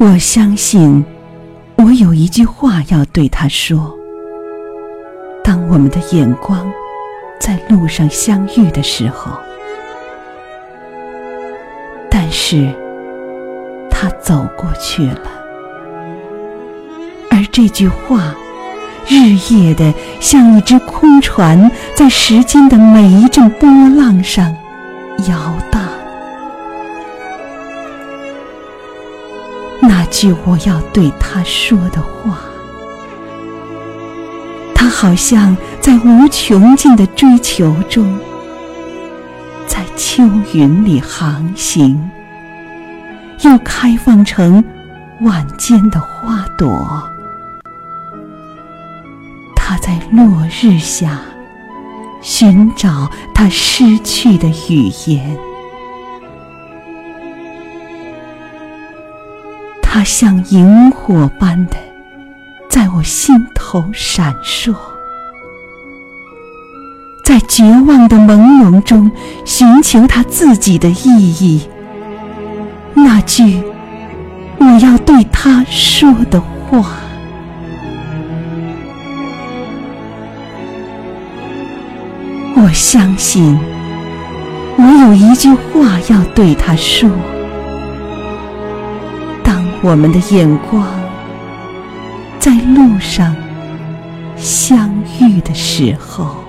我相信，我有一句话要对他说。当我们的眼光在路上相遇的时候，但是他走过去了，而这句话日夜的像一只空船，在时间的每一阵波浪上摇荡。句我要对他说的话。他好像在无穷尽的追求中，在秋云里航行，又开放成晚间的花朵。他在落日下寻找他失去的语言，他像萤火般的。在我心头闪烁，在绝望的朦胧中寻求他自己的意义。那句我要对他说的话，我相信我有一句话要对他说。我们的眼光。在路上相遇的时候。